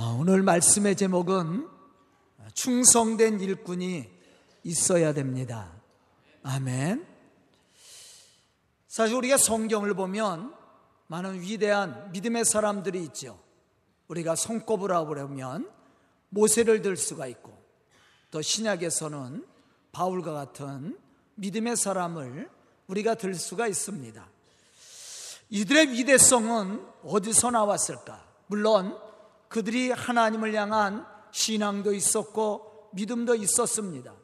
아, 오늘 말씀의 제목은 충성된 일꾼이 있어야 됩니다. 아멘. 사실 우리가 성경을 보면 많은 위대한 믿음의 사람들이 있죠. 우리가 손꼽으라 그러면 모세를 들 수가 있고 또 신약에서는 바울과 같은 믿음의 사람을 우리가 들 수가 있습니다. 이들의 위대성은 어디서 나왔을까? 물론 그들이 하나님을 향한 신앙도 있었고 믿음도 있었습니다.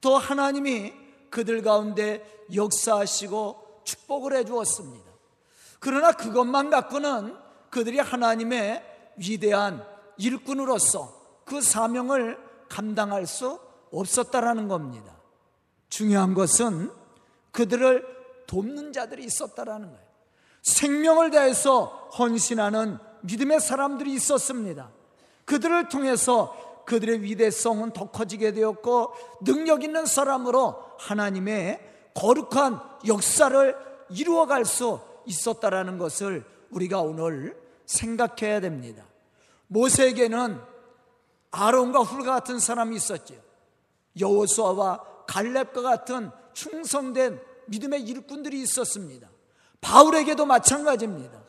또 하나님이 그들 가운데 역사하시고 축복을 해 주었습니다. 그러나 그것만 갖고는 그들이 하나님의 위대한 일꾼으로서 그 사명을 감당할 수 없었다라는 겁니다. 중요한 것은 그들을 돕는 자들이 있었다라는 거예요. 생명을 다해서 헌신하는 믿음의 사람들이 있었습니다. 그들을 통해서 그들의 위대성은 더 커지게 되었고 능력 있는 사람으로 하나님의 거룩한 역사를 이루어갈 수 있었다라는 것을 우리가 오늘 생각해야 됩니다. 모세에게는 아론과 훌과 같은 사람이 있었죠. 여호수아와 갈렙과 같은 충성된 믿음의 일꾼들이 있었습니다. 바울에게도 마찬가지입니다.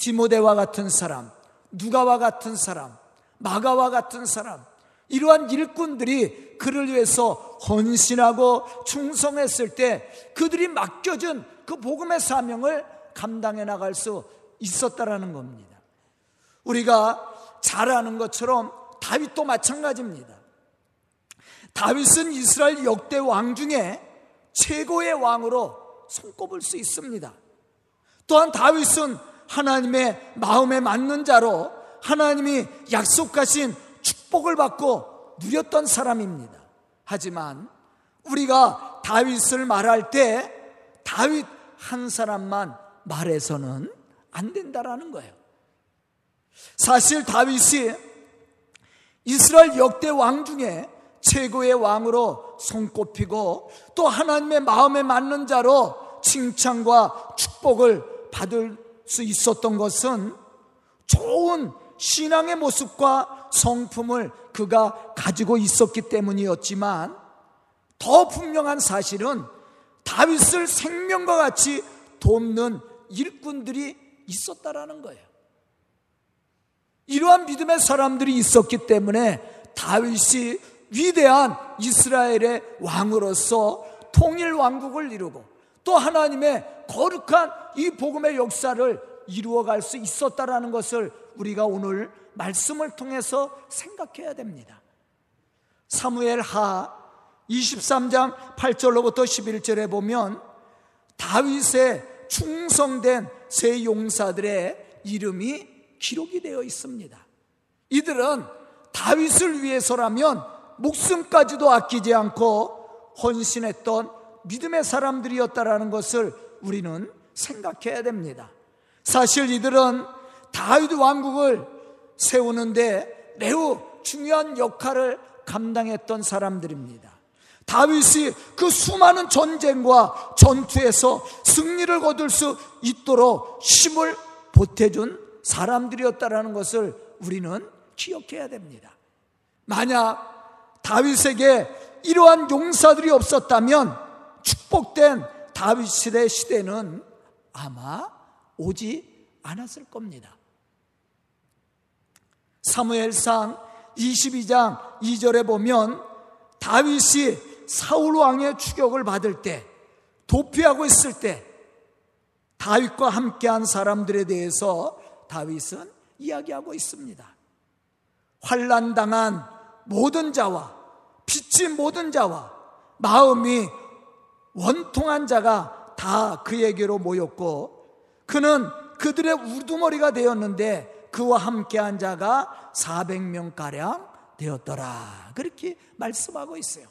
디모데와 같은 사람, 누가와 같은 사람, 마가와 같은 사람, 이러한 일꾼들이 그를 위해서 헌신하고 충성했을 때 그들이 맡겨준 그 복음의 사명을 감당해 나갈 수 있었다라는 겁니다. 우리가 잘 아는 것처럼 다윗도 마찬가지입니다. 다윗은 이스라엘 역대 왕 중에 최고의 왕으로 손꼽을 수 있습니다. 또한 다윗은 하나님의 마음에 맞는 자로 하나님이 약속하신 축복을 받고 누렸던 사람입니다. 하지만 우리가 다윗을 말할 때 다윗 한 사람만 말해서는 안 된다라는 거예요. 사실 다윗이 이스라엘 역대 왕 중에 최고의 왕으로 손꼽히고 또 하나님의 마음에 맞는 자로 칭찬과 축복을 받을 수 있었던 것은 좋은 신앙의 모습과 성품을 그가 가지고 있었기 때문이었지만 더 분명한 사실은 다윗을 생명과 같이 돕는 일꾼들이 있었다라는 거예요. 이러한 믿음의 사람들이 있었기 때문에 다윗이 위대한 이스라엘의 왕으로서 통일 왕국을 이루고 또 하나님의 거룩한 이 복음의 역사를 이루어갈 수 있었다라는 것을 우리가 오늘 말씀을 통해서 생각해야 됩니다. 사무엘 하 23장 8절로부터 11절에 보면 다윗의 충성된 세 용사들의 이름이 기록이 되어 있습니다. 이들은 다윗을 위해서라면 목숨까지도 아끼지 않고 헌신했던 믿음의 사람들이었다라는 것을 우리는 생각해야 됩니다. 사실 이들은 다윗 왕국을 세우는데 매우 중요한 역할을 감당했던 사람들입니다. 다윗이 그 수많은 전쟁과 전투에서 승리를 거둘 수 있도록 힘을 보태준 사람들이었다라는 것을 우리는 기억해야 됩니다. 만약 다윗에게 이러한 용사들이 없었다면 축복된 다윗 시대 시대는 아마 오지 않았을 겁니다. 사무엘상 22장 2절에 보면 다윗이 사울 왕의 추격을 받을 때 도피하고 있을 때 다윗과 함께한 사람들에 대해서 다윗은 이야기하고 있습니다. 환란 당한 모든 자와 빚진 모든 자와 마음이 원통한 자가 다 그에게로 모였고 그는 그들의 우두머리가 되었는데 그와 함께한 자가 400명가량 되었더라. 그렇게 말씀하고 있어요.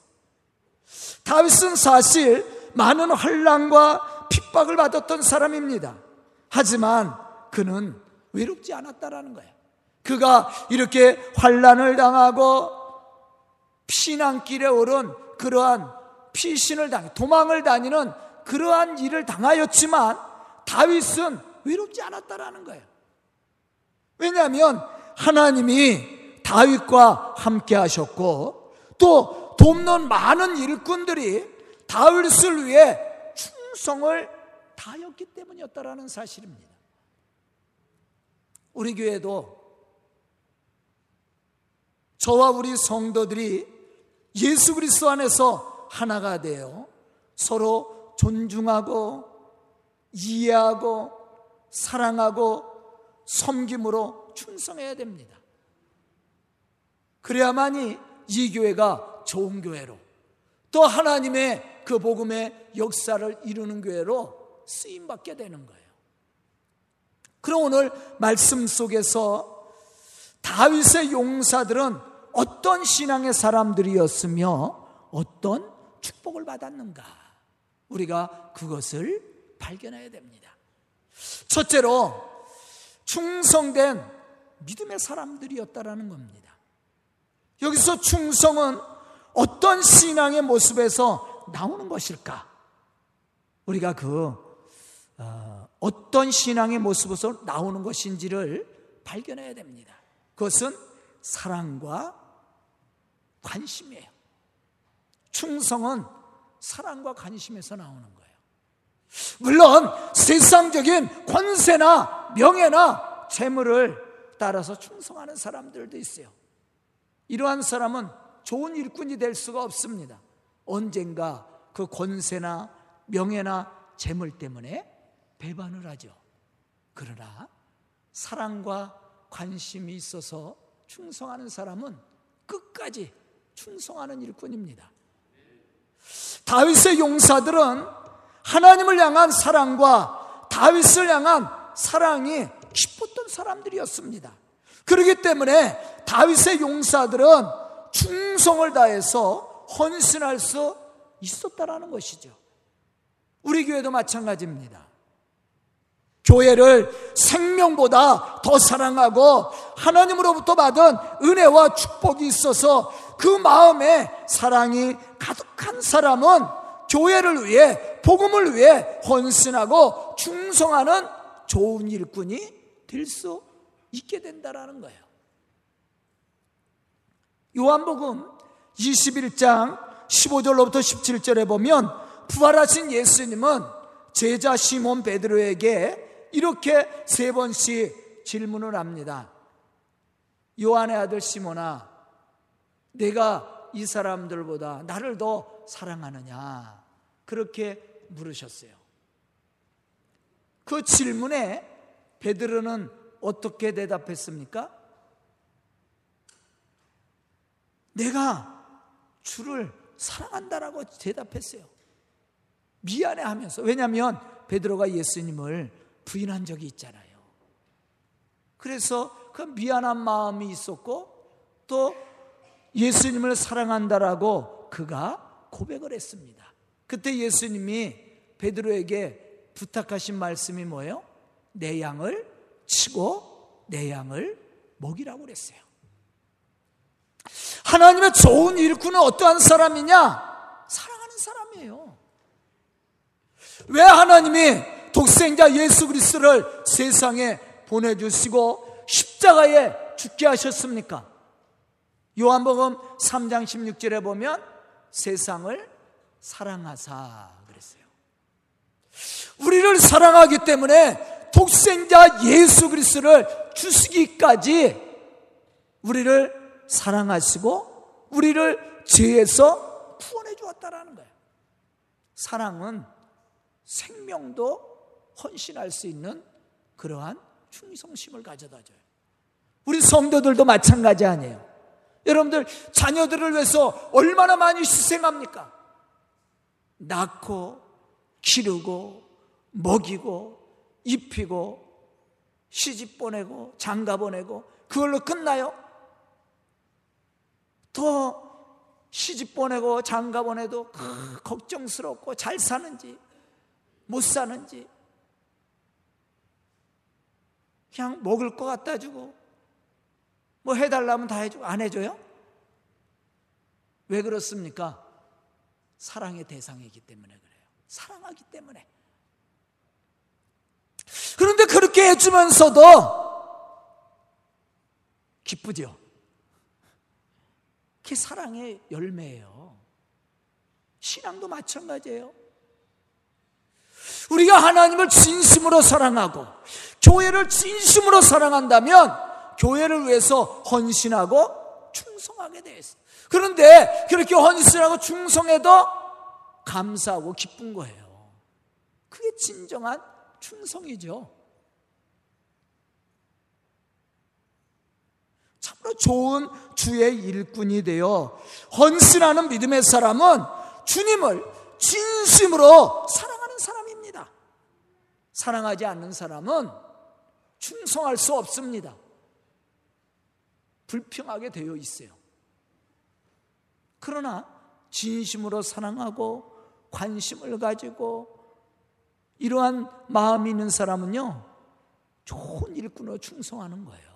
다윗은 사실 많은 환란과 핍박을 받았던 사람입니다. 하지만 그는 외롭지 않았다라는 거예요. 그가 이렇게 환란을 당하고 피난길에 오른 그러한 피신을 당 도망을 다니는 그러한 일을 당하였지만 다윗은 외롭지 않았다라는 거예요. 왜냐하면 하나님이 다윗과 함께 하셨고 또 돕는 많은 일꾼들이 다윗을 위해 충성을 다했기 때문이었다라는 사실입니다. 우리 교회도 저와 우리 성도들이 예수 그리스도 안에서 하나가 되어 서로 존중하고 이해하고 사랑하고 섬김으로 충성해야 됩니다. 그래야만이 이 교회가 좋은 교회로 또 하나님의 그 복음의 역사를 이루는 교회로 쓰임 받게 되는 거예요. 그럼 오늘 말씀 속에서 다윗의 용사들은 어떤 신앙의 사람들이었으며 어떤 축복을 받았는가? 우리가 그것을 발견해야 됩니다. 첫째로 충성된 믿음의 사람들이었다라는 겁니다. 여기서 충성은 어떤 신앙의 모습에서 나오는 것일까? 우리가 그 어, 떤 신앙의 모습에서 나오는 것인지를 발견해야 됩니다. 그것은 사랑과 관심이에요. 충성은 사랑과 관심에서 나오는 거예요. 물론 세상적인 권세나 명예나 재물을 따라서 충성하는 사람들도 있어요. 이러한 사람은 좋은 일꾼이 될 수가 없습니다. 언젠가 그 권세나 명예나 재물 때문에 배반을 하죠. 그러나 사랑과 관심이 있어서 충성하는 사람은 끝까지 충성하는 일꾼입니다. 다윗의 용사들은 하나님을 향한 사랑과 다윗을 향한 사랑이 깊었던 사람들이었습니다. 그렇기 때문에 다윗의 용사들은 충성을 다해서 헌신할 수 있었다라는 것이죠. 우리 교회도 마찬가지입니다. 교회를 생명보다 더 사랑하고 하나님으로부터 받은 은혜와 축복이 있어서 그 마음에 사랑이 가득한 사람은 교회를 위해 복음을 위해 헌신하고 충성하는 좋은 일꾼이 될 수 있게 된다라는 거예요. 요한복음 21장 15절로부터 17절에 보면 부활하신 예수님은 제자 시몬 베드로에게 이렇게 세 번씩 질문을 합니다. 요한의 아들 시몬아, 내가 이 사람들보다 나를 더 사랑하느냐? 그렇게 물으셨어요. 그 질문에 베드로는 어떻게 대답했습니까? 내가 주를 사랑한다라고 대답했어요. 미안해 하면서. 왜냐하면 베드로가 예수님을 부인한 적이 있잖아요. 그래서 그 미안한 마음이 있었고 또 예수님을 사랑한다라고 그가 고백을 했습니다. 그때 예수님이 베드로에게 부탁하신 말씀이 뭐예요? 내 양을 치고 내 양을 먹이라고 그랬어요. 하나님의 좋은 일꾼은 어떠한 사람이냐? 사랑하는 사람이에요. 왜 하나님이 독생자 예수 그리스도를 세상에 보내주시고 십자가에 죽게 하셨습니까? 요한복음 3장 16절에 보면 세상을 사랑하사 그랬어요. 우리를 사랑하기 때문에 독생자 예수 그리스도를 주시기까지 우리를 사랑하시고 우리를 죄에서 구원해 주었다라는 거예요. 사랑은 생명도 헌신할 수 있는 그러한 충성심을 가져다 줘요. 우리 성도들도 마찬가지 아니에요. 여러분들 자녀들을 위해서 얼마나 많이 희생합니까? 낳고 기르고 먹이고 입히고 시집 보내고 장가 보내고 그걸로 끝나요? 더 시집 보내고 장가 보내도 걱정스럽고 잘 사는지 못 사는지 그냥 먹을 거 갖다 주고 뭐 해달라면 다 해주고 안 해줘요? 왜 그렇습니까? 사랑의 대상이기 때문에 그래요. 사랑하기 때문에. 그런데 그렇게 해주면서도 기쁘죠? 그게 사랑의 열매예요. 신앙도 마찬가지예요. 우리가 하나님을 진심으로 사랑하고 교회를 진심으로 사랑한다면 교회를 위해서 헌신하고 충성하게 되어 있어요. 그런데 그렇게 헌신하고 충성해도 감사하고 기쁜 거예요. 그게 진정한 충성이죠. 참으로 좋은 주의 일꾼이 되어 헌신하는 믿음의 사람은 주님을 진심으로 사랑하는 사람입니다. 사랑하지 않는 사람은 충성할 수 없습니다. 불평하게 되어 있어요. 그러나 진심으로 사랑하고 관심을 가지고 이러한 마음이 있는 사람은요, 좋은 일꾼으로 충성하는 거예요.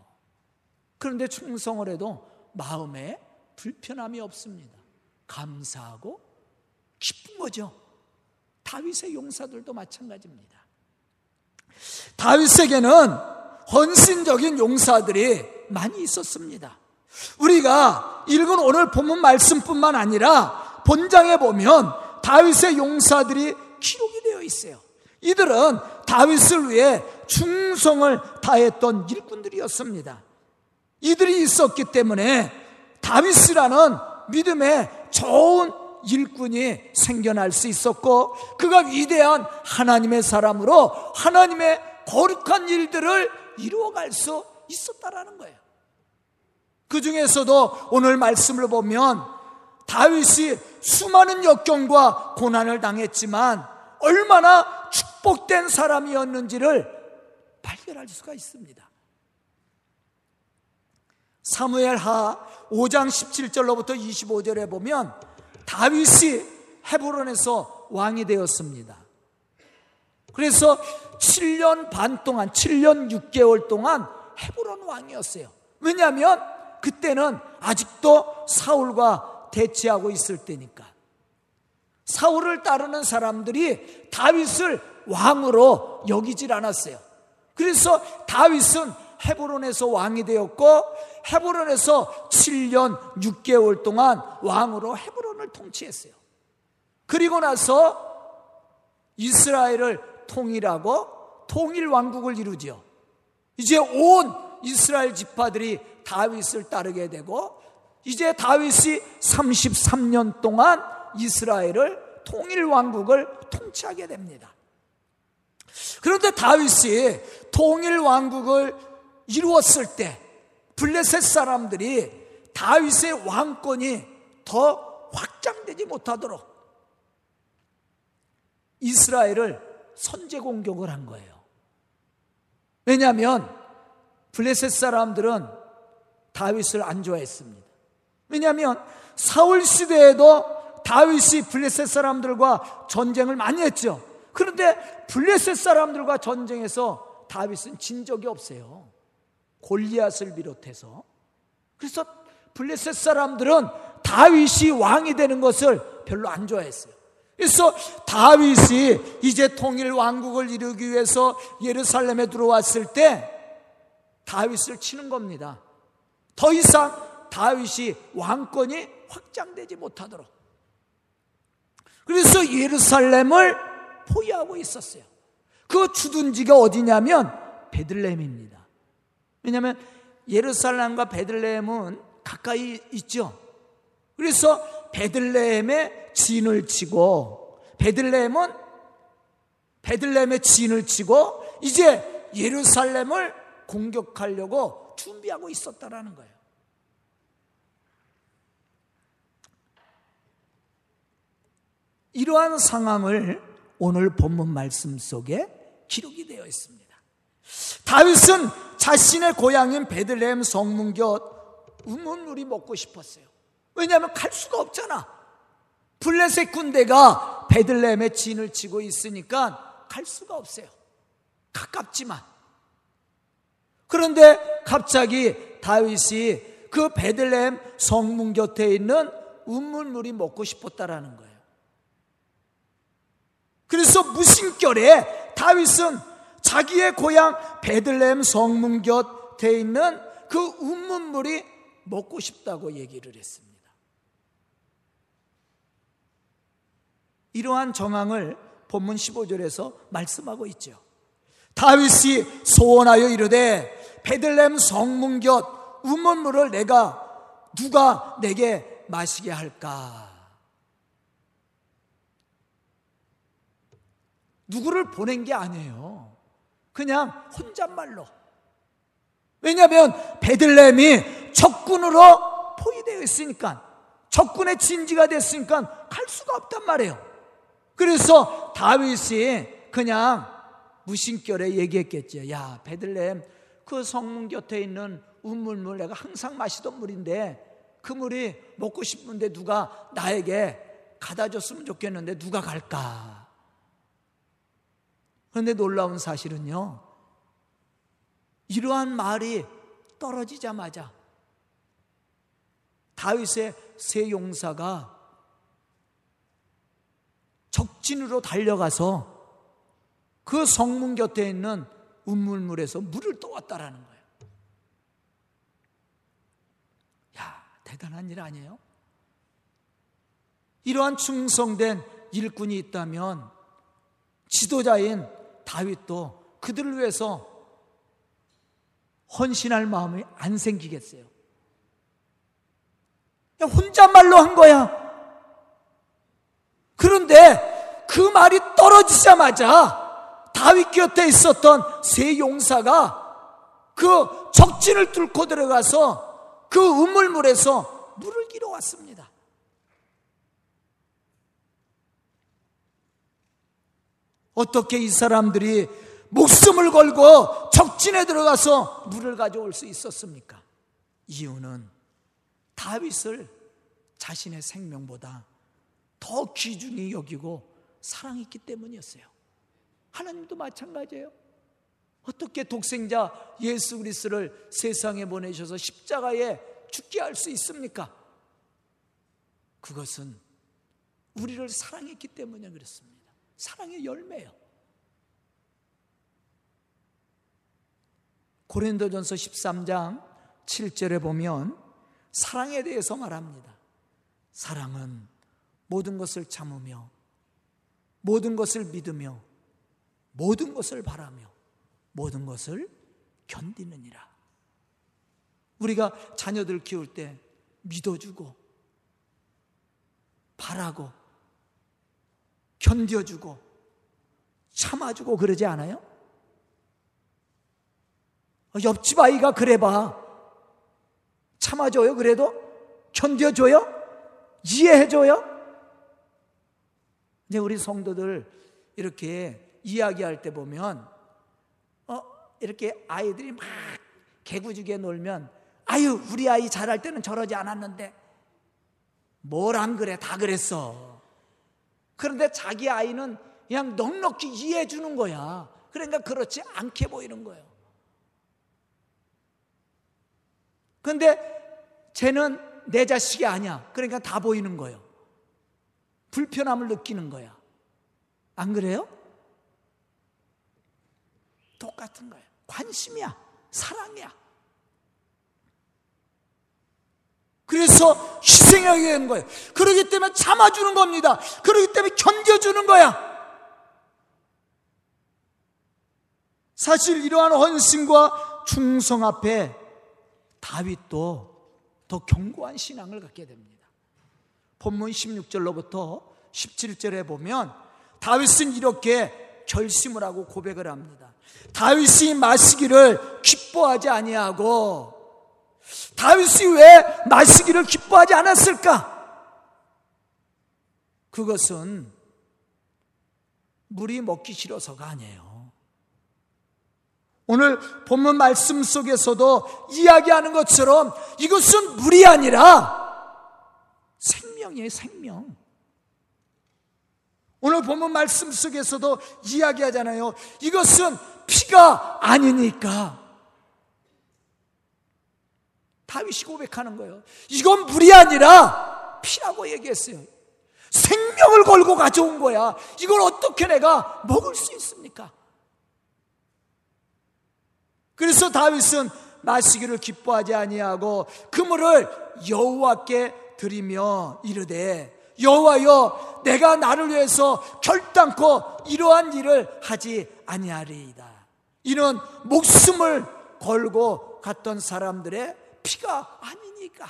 그런데 충성을 해도 마음에 불편함이 없습니다. 감사하고 기쁜 거죠. 다윗의 용사들도 마찬가지입니다. 다윗에게는 헌신적인 용사들이 많이 있었습니다. 우리가 읽은 오늘 본문 말씀뿐만 아니라 본장에 보면 다윗의 용사들이 기록이 되어 있어요. 이들은 다윗을 위해 충성을 다했던 일꾼들이었습니다. 이들이 있었기 때문에 다윗이라는 믿음의 좋은 일꾼이 생겨날 수 있었고 그가 위대한 하나님의 사람으로 하나님의 거룩한 일들을 이루어갈 수 있었다라는 거예요. 그 중에서도 오늘 말씀을 보면 다윗이 수많은 역경과 고난을 당했지만 얼마나 축복된 사람이었는지를 발견할 수가 있습니다. 사무엘 하 5장 17절로부터 25절에 보면 다윗이 헤브론에서 왕이 되었습니다. 그래서 7년 반 동안, 7년 6개월 동안 헤브론 왕이었어요. 왜냐하면 그때는 아직도 사울과 대치하고 있을 때니까. 사울을 따르는 사람들이 다윗을 왕으로 여기질 않았어요. 그래서 다윗은 헤브론에서 왕이 되었고 헤브론에서 7년 6개월 동안 왕으로 헤브론을 통치했어요. 그리고 나서 이스라엘을 통일하고 통일 왕국을 이루지요. 이제 온 이스라엘 지파들이 다윗을 따르게 되고 이제 다윗이 33년 동안 이스라엘을 통일 왕국을 통치하게 됩니다. 그런데 다윗이 통일 왕국을 이루었을 때 블레셋 사람들이 다윗의 왕권이 더 확장되지 못하도록 이스라엘을 선제 공격을 한 거예요. 왜냐하면 블레셋 사람들은 다윗을 안 좋아했습니다. 왜냐하면 사울 시대에도 다윗이 블레셋 사람들과 전쟁을 많이 했죠. 그런데 블레셋 사람들과 전쟁에서 다윗은 진 적이 없어요. 골리앗을 비롯해서. 그래서 블레셋 사람들은 다윗이 왕이 되는 것을 별로 안 좋아했어요. 그래서 다윗이 이제 통일 왕국을 이루기 위해서 예루살렘에 들어왔을 때 다윗을 치는 겁니다. 더 이상 다윗이 왕권이 확장되지 못하도록. 그래서 예루살렘을 포위하고 있었어요. 그 주둔지가 어디냐면 베들레헴입니다. 왜냐하면 예루살렘과 베들레헴은 가까이 있죠. 그래서 베들레헴에 진을 치고 베들레헴은 베들레헴에 진을 치고 이제 예루살렘을 공격하려고 준비하고 있었다라는 거예요. 이러한 상황을 오늘 본문 말씀 속에 기록이 되어 있습니다. 다윗은 자신의 고향인 베들레헴 성문곁 우문물이 먹고 싶었어요. 왜냐하면 갈 수가 없잖아. 블레셋 군대가 베들레헴에 진을 치고 있으니까 갈 수가 없어요. 가깝지만. 그런데 갑자기 다윗이 그 베들레헴 성문 곁에 있는 음물물이 먹고 싶었다라는 거예요. 그래서 무심결에 다윗은 자기의 고향 베들레헴 성문 곁에 있는 그 음문 물이 먹고 싶다고 얘기를 했습니다. 이러한 정황을 본문 15절에서 말씀하고 있죠. 다윗이 소원하여 이르되 베들렘 성문 곁 우먼물을 내가 누가 내게 마시게 할까? 누구를 보낸 게 아니에요. 그냥 혼잣말로. 왜냐하면 베들렘이 적군으로 포위되어 있으니까 적군의 진지가 됐으니까 갈 수가 없단 말이에요. 그래서 다윗이 그냥 무심결에 얘기했겠죠. 야, 베들렘 그 성문 곁에 있는 우물물 내가 항상 마시던 물인데 그 물이 먹고 싶은데 누가 나에게 가다 줬으면 좋겠는데 누가 갈까? 그런데 놀라운 사실은요. 이러한 말이 떨어지자마자 다윗의 세 용사가 적진으로 달려가서 그 성문 곁에 있는 운물물에서 물을 떠왔다라는 거예요. 야, 대단한 일 아니에요? 이러한 충성된 일꾼이 있다면 지도자인 다윗도 그들을 위해서 헌신할 마음이 안 생기겠어요. 혼잣말로 한 거야. 그런데 그 말이 떨어지자마자 다윗 곁에 있었던 세 용사가 그 적진을 뚫고 들어가서 그 우물물에서 물을 길어 왔습니다. 어떻게 이 사람들이 목숨을 걸고 적진에 들어가서 물을 가져올 수 있었습니까? 이유는 다윗을 자신의 생명보다 더 귀중히 여기고 사랑했기 때문이었어요. 하나님도 마찬가지예요. 어떻게 독생자 예수 그리스도를 세상에 보내셔서 십자가에 죽게 할 수 있습니까? 그것은 우리를 사랑했기 때문에 그렇습니다. 사랑의 열매예요. 고린도전서 13장 7절에 보면 사랑에 대해서 말합니다. 사랑은 모든 것을 참으며 모든 것을 믿으며 모든 것을 바라며 모든 것을 견디느니라. 우리가 자녀들 키울 때 믿어주고 바라고 견뎌주고 참아주고 그러지 않아요? 옆집 아이가 그래봐. 참아줘요, 그래도? 견뎌줘요? 이해해줘요? 이제 우리 성도들 이렇게 이야기할 때 보면 어 이렇게 아이들이 막 개구지게 놀면 아유 우리 아이 잘할 때는 저러지 않았는데 뭘 안 그래? 다 그랬어. 그런데 자기 아이는 그냥 넉넉히 이해해 주는 거야. 그러니까 그렇지 않게 보이는 거예요. 근데 쟤는 내 자식이 아니야. 그러니까 다 보이는 거예요. 불편함을 느끼는 거야. 안 그래요? 똑같은 거예요. 관심이야. 사랑이야. 그래서 희생하게 되는 거예요. 그러기 때문에 참아주는 겁니다. 그러기 때문에 견뎌주는 거야. 사실 이러한 헌신과 충성 앞에 다윗도 더 견고한 신앙을 갖게 됩니다. 본문 16절로부터 17절에 보면 다윗은 이렇게 결심을 하고 고백을 합니다. 다윗이 마시기를 기뻐하지 아니하고 다윗이 왜 마시기를 기뻐하지 않았을까? 그것은 물이 먹기 싫어서가 아니에요. 오늘 본문 말씀 속에서도 이야기하는 것처럼 이것은 물이 아니라 생명이에요, 생명. 오늘 본문 말씀 속에서도 이야기하잖아요. 이것은 피가 아니니까. 다윗이 고백하는 거예요. 이건 물이 아니라 피라고 얘기했어요. 생명을 걸고 가져온 거야. 이걸 어떻게 내가 먹을 수 있습니까? 그래서 다윗은 마시기를 기뻐하지 아니하고 그물을 여호와께 드리며 이르되 여호와여 내가 나를 위해서 결단코 이러한 일을 하지 아니하리이다. 이는 목숨을 걸고 갔던 사람들의 피가 아니니까.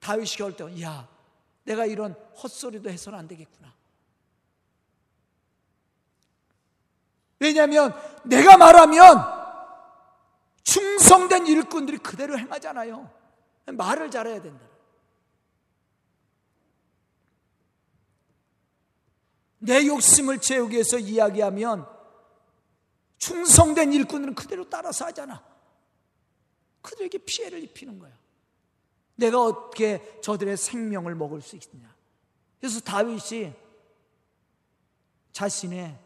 다윗이 결정, 야, 내가 이런 헛소리도 해서는 안 되겠구나. 왜냐하면 내가 말하면 충성된 일꾼들이 그대로 행하잖아요. 말을 잘해야 된다. 내 욕심을 채우기 위해서 이야기하면 충성된 일꾼들은 그대로 따라서 하잖아. 그들에게 피해를 입히는 거야. 내가 어떻게 저들의 생명을 먹을 수 있느냐. 그래서 다윗이 자신의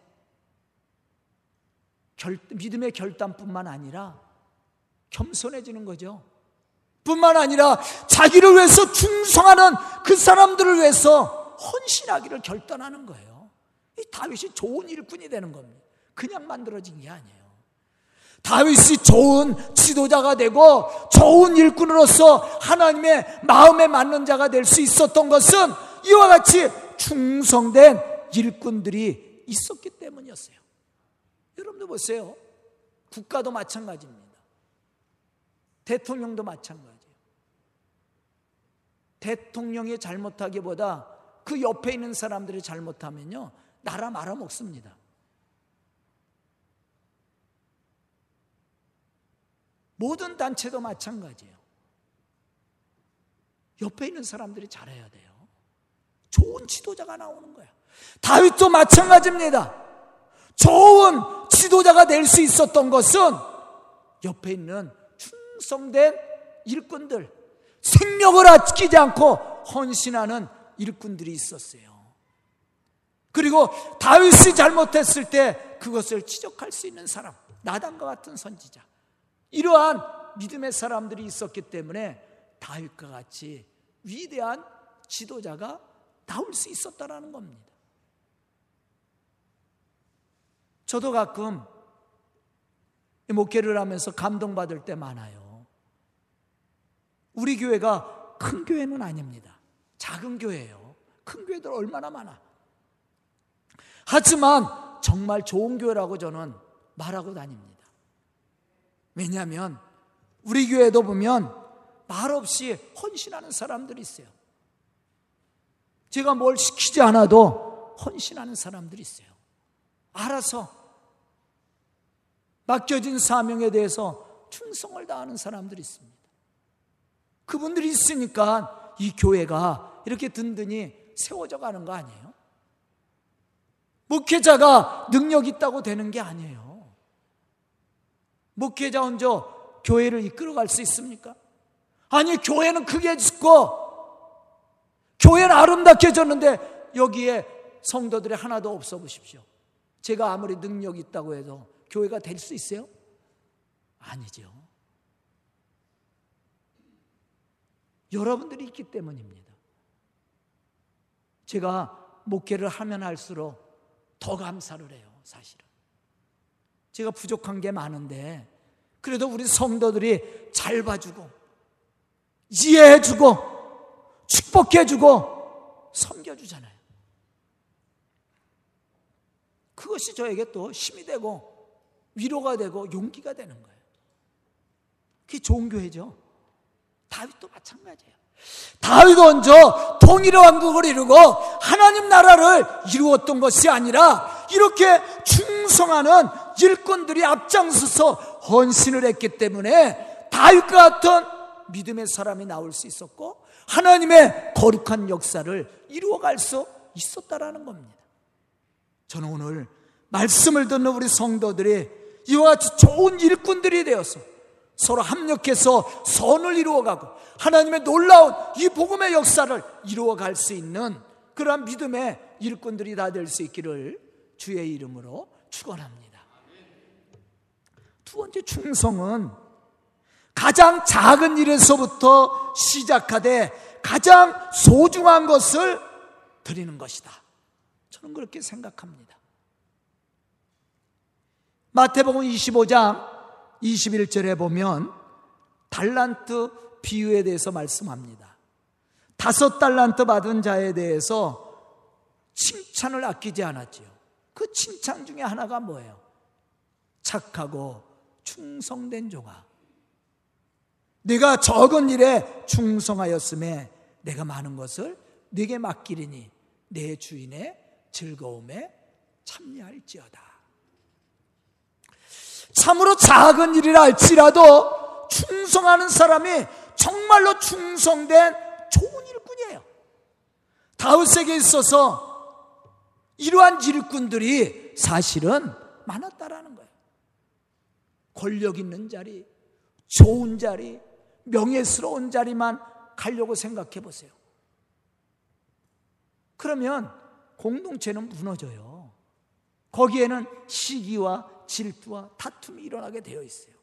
결, 믿음의 결단뿐만 아니라 겸손해지는 거죠. 뿐만 아니라 자기를 위해서 충성하는 그 사람들을 위해서 헌신하기를 결단하는 거예요. 이 다윗이 좋은 일꾼이 되는 겁니다. 그냥 만들어진 게 아니에요. 다윗이 좋은 지도자가 되고 좋은 일꾼으로서 하나님의 마음에 맞는 자가 될 수 있었던 것은 이와 같이 충성된 일꾼들이 있었기 때문이었어요. 여러분도 보세요. 국가도 마찬가지입니다. 대통령도 마찬가지예요. 대통령이 잘못하기보다 그 옆에 있는 사람들이 잘못하면요. 나라 말아먹습니다. 모든 단체도 마찬가지예요. 옆에 있는 사람들이 잘해야 돼요. 좋은 지도자가 나오는 거예요. 다윗도 마찬가지입니다. 좋은 지도자가 될 수 있었던 것은 옆에 있는 충성된 일꾼들, 생명을 아끼지 않고 헌신하는 일꾼들이 있었어요. 그리고 다윗이 잘못했을 때 그것을 지적할 수 있는 사람, 나단과 같은 선지자. 이러한 믿음의 사람들이 있었기 때문에 다윗과 같이 위대한 지도자가 나올 수 있었다라는 겁니다. 저도 가끔 목회를 하면서 감동받을 때 많아요. 우리 교회가 큰 교회는 아닙니다. 작은 교회예요. 큰 교회들 얼마나 많아. 하지만 정말 좋은 교회라고 저는 말하고 다닙니다. 왜냐하면 우리 교회도 보면 말없이 헌신하는 사람들이 있어요. 제가 뭘 시키지 않아도 헌신하는 사람들이 있어요. 알아서 맡겨진 사명에 대해서 충성을 다하는 사람들이 있습니다. 그분들이 있으니까 이 교회가 이렇게 든든히 세워져 가는 거 아니에요? 목회자가 능력 있다고 되는 게 아니에요. 목회자 혼자 교회를 이끌어갈 수 있습니까? 아니 교회는 크게 짓고 교회는 아름답게 졌는데 여기에 성도들이 하나도 없어 보십시오. 제가 아무리 능력 있다고 해도 교회가 될 수 있어요? 아니죠. 여러분들이 있기 때문입니다. 제가 목회를 하면 할수록 더 감사를 해요, 사실은. 제가 부족한 게 많은데 그래도 우리 성도들이 잘 봐주고 이해해주고 축복해주고 섬겨주잖아요. 그것이 저에게 또 힘이 되고 위로가 되고 용기가 되는 거예요. 그게 좋은 교회죠. 다윗도 마찬가지예요. 다윗 먼저 통일의 왕국을 이루고 하나님 나라를 이루었던 것이 아니라 이렇게 충성하는 일꾼들이 앞장서서 헌신을 했기 때문에 다윗과 같은 믿음의 사람이 나올 수 있었고 하나님의 거룩한 역사를 이루어갈 수 있었다라는 겁니다. 저는 오늘 말씀을 듣는 우리 성도들이 이와 같이 좋은 일꾼들이 되어서 서로 합력해서 선을 이루어가고 하나님의 놀라운 이 복음의 역사를 이루어갈 수 있는 그러한 믿음의 일꾼들이 다 될 수 있기를 주의 이름으로 축원합니다. 두 번째 충성은 가장 작은 일에서부터 시작하되 가장 소중한 것을 드리는 것이다. 저는 그렇게 생각합니다. 마태복음 25장 21절에 보면 달란트 비유에 대해서 말씀합니다. 다섯 달란트 받은 자에 대해서 칭찬을 아끼지 않았지요. 그 칭찬 중에 하나가 뭐예요? 착하고 충성된 종아. 네가 적은 일에 충성하였음에 내가 많은 것을 네게 맡기리니 내 주인의 즐거움에 참여할지어다. 참으로 작은 일이라 할지라도 충성하는 사람이 정말로 충성된 좋은 일꾼이에요. 다윗에게 있어서 이러한 일꾼들이 사실은 많았다라는 거예요. 권력 있는 자리, 좋은 자리, 명예스러운 자리만 가려고 생각해 보세요. 그러면 공동체는 무너져요. 거기에는 시기와 질투와 다툼이 일어나게 되어 있어요.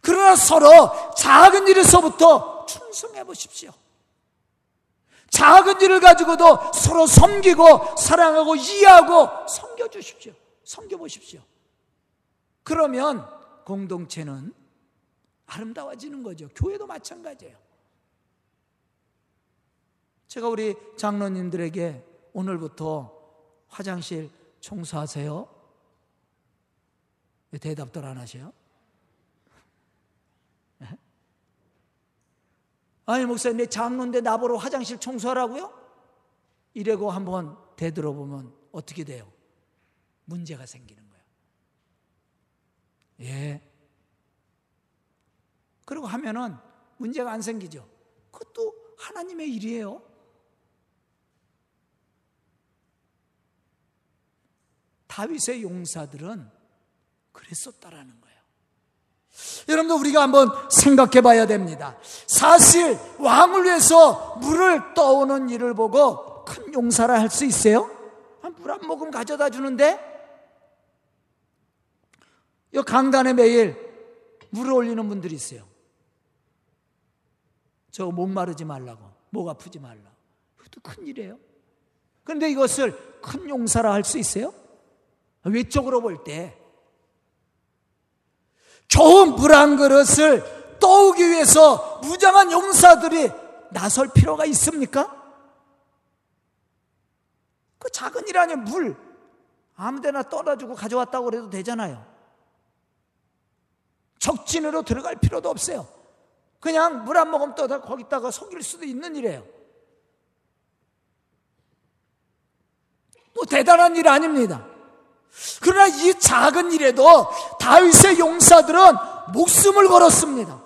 그러나 서로 작은 일에서부터 충성해 보십시오. 작은 일을 가지고도 서로 섬기고 사랑하고 이해하고 섬겨 주십시오. 섬겨 보십시오. 그러면 공동체는 아름다워지는 거죠. 교회도 마찬가지예요. 제가 우리 장로님들에게 오늘부터 화장실 청소하세요. 왜 대답들 안 하세요? 아니 목사님 내 장로인데 나보러 화장실 청소하라고요? 이래고 한번 되돌아보면 어떻게 돼요? 문제가 생기는 거예요. 예. 그리고 하면은 문제가 안 생기죠. 그것도 하나님의 일이에요. 다윗의 용사들은 그랬었다라는 거예요. 여러분도 우리가 한번 생각해 봐야 됩니다. 사실 왕을 위해서 물을 떠오는 일을 보고 큰 용사라 할 수 있어요? 아, 물한 모금 가져다 주는데 이 강단에 매일 물을 올리는 분들이 있어요. 저 목 마르지 말라고, 목 아프지 말라고. 그것도 큰 일이에요. 그런데 이것을 큰 용사라 할 수 있어요? 외적으로 볼 때, 겨우 물한 그릇을 떠오기 위해서 무장한 용사들이 나설 필요가 있습니까? 그 작은 일 아니에요, 물. 아무 데나 떠다주고 가져왔다고 그래도 되잖아요. 적진으로 들어갈 필요도 없어요. 그냥 물 한 모금 떠다 거기다가 속일 수도 있는 일이에요. 뭐 대단한 일 아닙니다. 그러나 이 작은 일에도 다윗의 용사들은 목숨을 걸었습니다.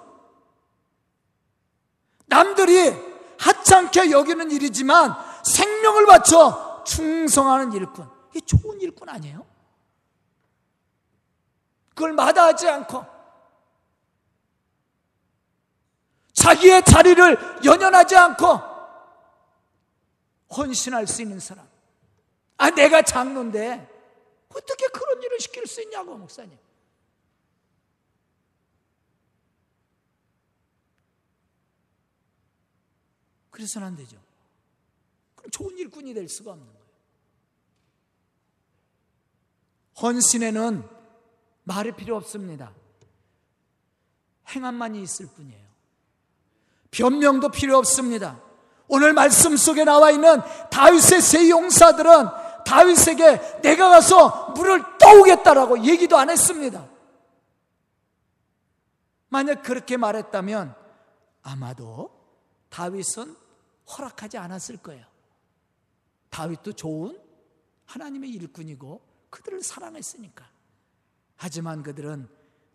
남들이 하찮게 여기는 일이지만 생명을 바쳐 충성하는 일꾼. 이 좋은 일꾼 아니에요? 그걸 마다하지 않고 자기의 자리를 연연하지 않고 헌신할 수 있는 사람. 아, 내가 장로인데 어떻게 그런 일을 시킬 수 있냐고, 목사님. 그래서는 안 되죠. 그럼 좋은 일꾼이 될 수가 없는 거예요. 헌신에는 말이 필요 없습니다. 행함만이 있을 뿐이에요. 변명도 필요 없습니다. 오늘 말씀 속에 나와 있는 다윗의 세 용사들은 다윗에게 내가 가서 물을 떠오겠다라고 얘기도 안 했습니다. 만약 그렇게 말했다면 아마도 다윗은 허락하지 않았을 거예요. 다윗도 좋은 하나님의 일꾼이고 그들을 사랑했으니까. 하지만 그들은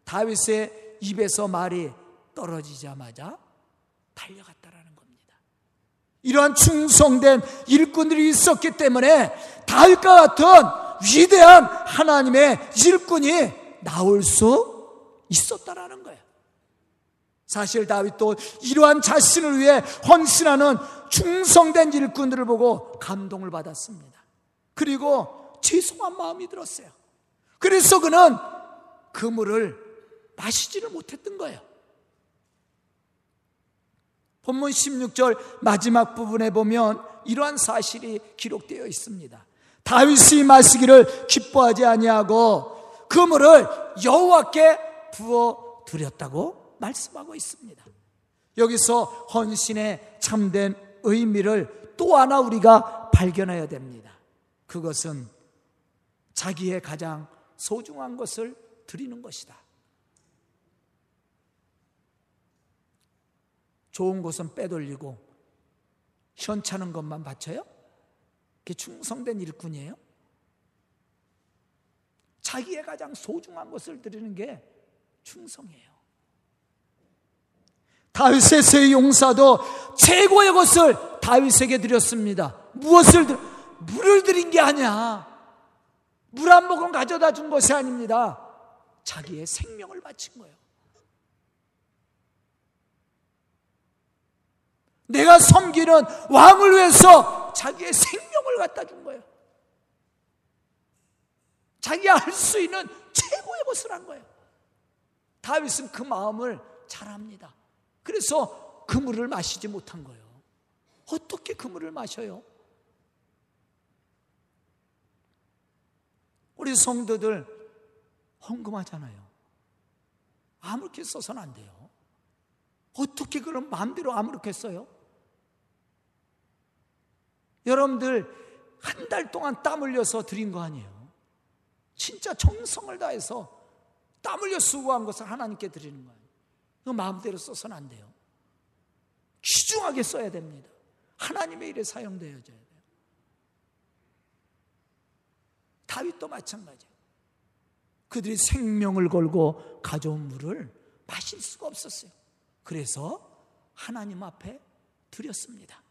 다윗의 입에서 말이 떨어지자마자 달려갔다라는 이러한 충성된 일꾼들이 있었기 때문에 다윗과 같은 위대한 하나님의 일꾼이 나올 수 있었다라는 거예요. 사실 다윗도 이러한 자신을 위해 헌신하는 충성된 일꾼들을 보고 감동을 받았습니다. 그리고 죄송한 마음이 들었어요. 그래서 그는 그물을 마시지를 못했던 거예요. 본문 16절 마지막 부분에 보면 이러한 사실이 기록되어 있습니다. 다윗이 마시기를 기뻐하지 아니하고 그물을 여호와께 부어 드렸다고 말씀하고 있습니다. 여기서 헌신의 참된 의미를 또 하나 우리가 발견해야 됩니다. 그것은 자기의 가장 소중한 것을 드리는 것이다. 좋은 것은 빼돌리고 현찮은 것만 바쳐요? 그게 충성된 일꾼이에요? 자기의 가장 소중한 것을 드리는 게 충성이에요. 다윗의 세 용사도 최고의 것을 다윗에게 드렸습니다. 무엇을 드 물을 드린 게 아니야. 물 한 모금 가져다 준 것이 아닙니다. 자기의 생명을 바친 거예요. 내가 섬기는 왕을 위해서 자기의 생명을 갖다 준 거예요. 자기가 할 수 있는 최고의 것을 한 거예요. 다윗은 그 마음을 잘 압니다. 그래서 그 물을 마시지 못한 거예요. 어떻게 그 물을 마셔요? 우리 성도들 헌금하잖아요. 아무렇게 써서는 안 돼요. 어떻게 그런 마음대로 아무렇게 써요? 여러분들 한 달 동안 땀 흘려서 드린 거 아니에요. 진짜 정성을 다해서 땀 흘려 수고한 것을 하나님께 드리는 거예요. 그 마음대로 써서는 안 돼요. 귀중하게 써야 됩니다. 하나님의 일에 사용되어야 돼요. 다윗도 마찬가지예요. 그들이 생명을 걸고 가져온 물을 마실 수가 없었어요. 그래서 하나님 앞에 드렸습니다.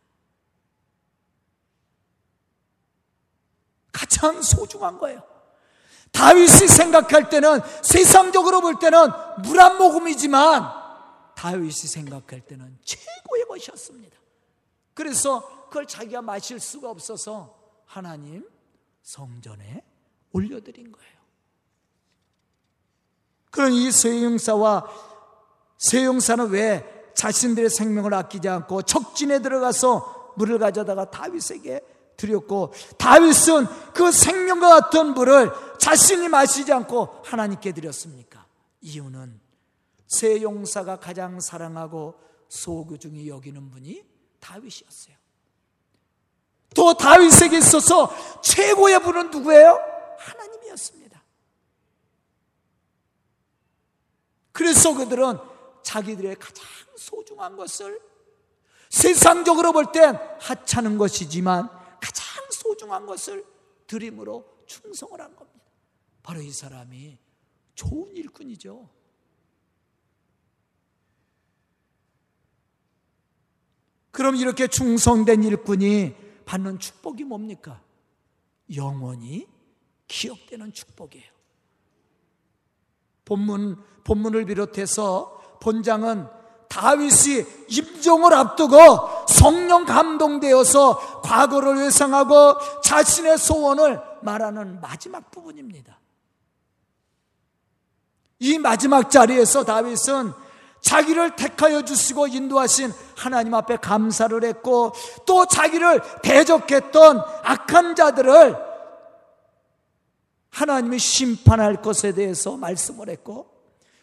가장 소중한 거예요. 다윗이 생각할 때는 세상적으로 볼 때는 물 한 모금이지만 다윗이 생각할 때는 최고의 것이었습니다. 그래서 그걸 자기가 마실 수가 없어서 하나님 성전에 올려드린 거예요. 그런 이 세용사와 세용사는 왜 자신들의 생명을 아끼지 않고 적진에 들어가서 물을 가져다가 다윗에게 드렸고 다윗은 그 생명과 같은 물을 자신이 마시지 않고 하나님께 드렸습니까? 이유는 세 용사가 가장 사랑하고 소교중히 여기는 분이 다윗이었어요. 또 다윗에게 있어서 최고의 분은 누구예요? 하나님이었습니다. 그래서 그들은 자기들의 가장 소중한 것을 세상적으로 볼 땐 하찮은 것이지만 소중한 것을 드림으로 충성을 한 겁니다. 바로 이 사람이 좋은 일꾼이죠. 그럼 이렇게 충성된 일꾼이 받는 축복이 뭡니까? 영원히 기억되는 축복이에요. 본문, 본문을 비롯해서 본장은 다윗이 임종을 앞두고 성령 감동되어서 과거를 회상하고 자신의 소원을 말하는 마지막 부분입니다. 이 마지막 자리에서 다윗은 자기를 택하여 주시고 인도하신 하나님 앞에 감사를 했고 또 자기를 대적했던 악한 자들을 하나님이 심판할 것에 대해서 말씀을 했고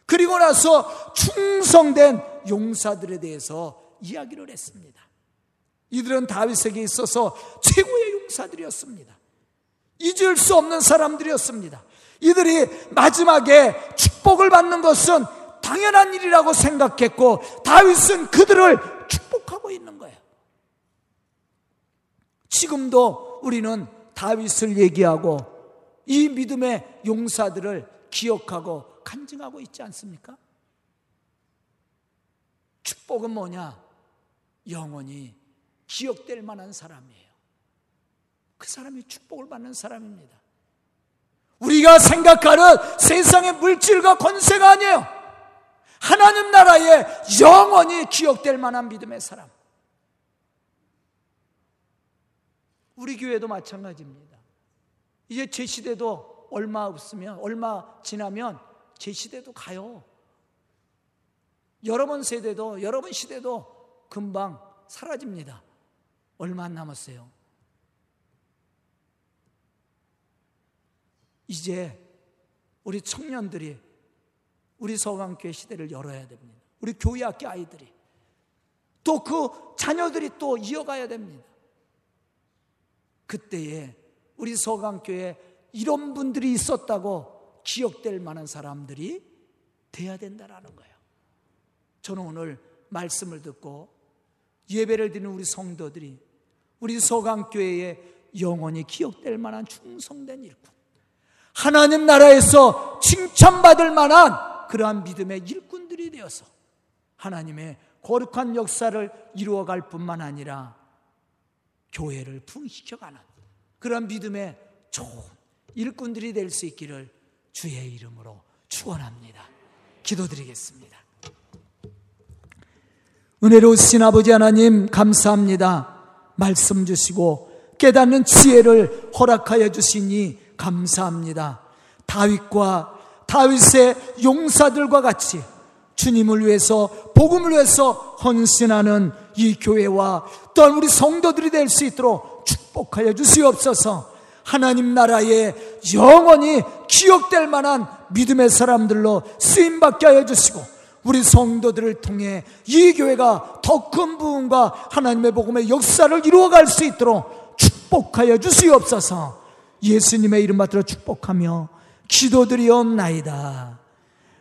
그리고 나서 충성된 용사들에 대해서 이야기를 했습니다. 이들은 다윗에게 있어서 최고의 용사들이었습니다. 잊을 수 없는 사람들이었습니다. 이들이 마지막에 축복을 받는 것은 당연한 일이라고 생각했고 다윗은 그들을 축복하고 있는 거예요. 지금도 우리는 다윗을 얘기하고 이 믿음의 용사들을 기억하고 간증하고 있지 않습니까? 축복은 뭐냐? 영원히 기억될 만한 사람이에요. 그 사람이 축복을 받는 사람입니다. 우리가 생각하는 세상의 물질과 권세가 아니에요. 하나님 나라에 영원히 기억될 만한 믿음의 사람. 우리 교회도 마찬가지입니다. 이제 제 시대도 얼마 없으면, 얼마 지나면 제 시대도 가요. 여러분 세대도, 여러분 시대도 금방 사라집니다. 얼마 안 남았어요. 이제 우리 청년들이 우리 서강교회 시대를 열어야 됩니다. 우리 교회 학교 아이들이 또 그 자녀들이 또 이어가야 됩니다. 그때에 우리 서강교회 이런 분들이 있었다고 기억될 만한 사람들이 돼야 된다라는 거예요. 저는 오늘 말씀을 듣고 예배를 드리는 우리 성도들이 우리 서강교회에 영원히 기억될 만한 충성된 일꾼. 하나님 나라에서 칭찬받을 만한 그러한 믿음의 일꾼들이 되어서 하나님의 거룩한 역사를 이루어갈 뿐만 아니라 교회를 풍시켜가는 그런 믿음의 좋은 일꾼들이 될 수 있기를 주의 이름으로 축원합니다. 기도드리겠습니다. 은혜로우신 아버지 하나님 감사합니다. 말씀 주시고 깨닫는 지혜를 허락하여 주시니 감사합니다. 다윗과 다윗의 용사들과 같이 주님을 위해서 복음을 위해서 헌신하는 이 교회와 또한 우리 성도들이 될 수 있도록 축복하여 주시옵소서. 하나님 나라에 영원히 기억될 만한 믿음의 사람들로 쓰임 받게 하여 주시고 우리 성도들을 통해 이 교회가 더 큰 부흥과 하나님의 복음의 역사를 이루어갈 수 있도록 축복하여 주시옵소서. 예수님의 이름 받들어 축복하며 기도드리옵나이다.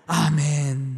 아멘.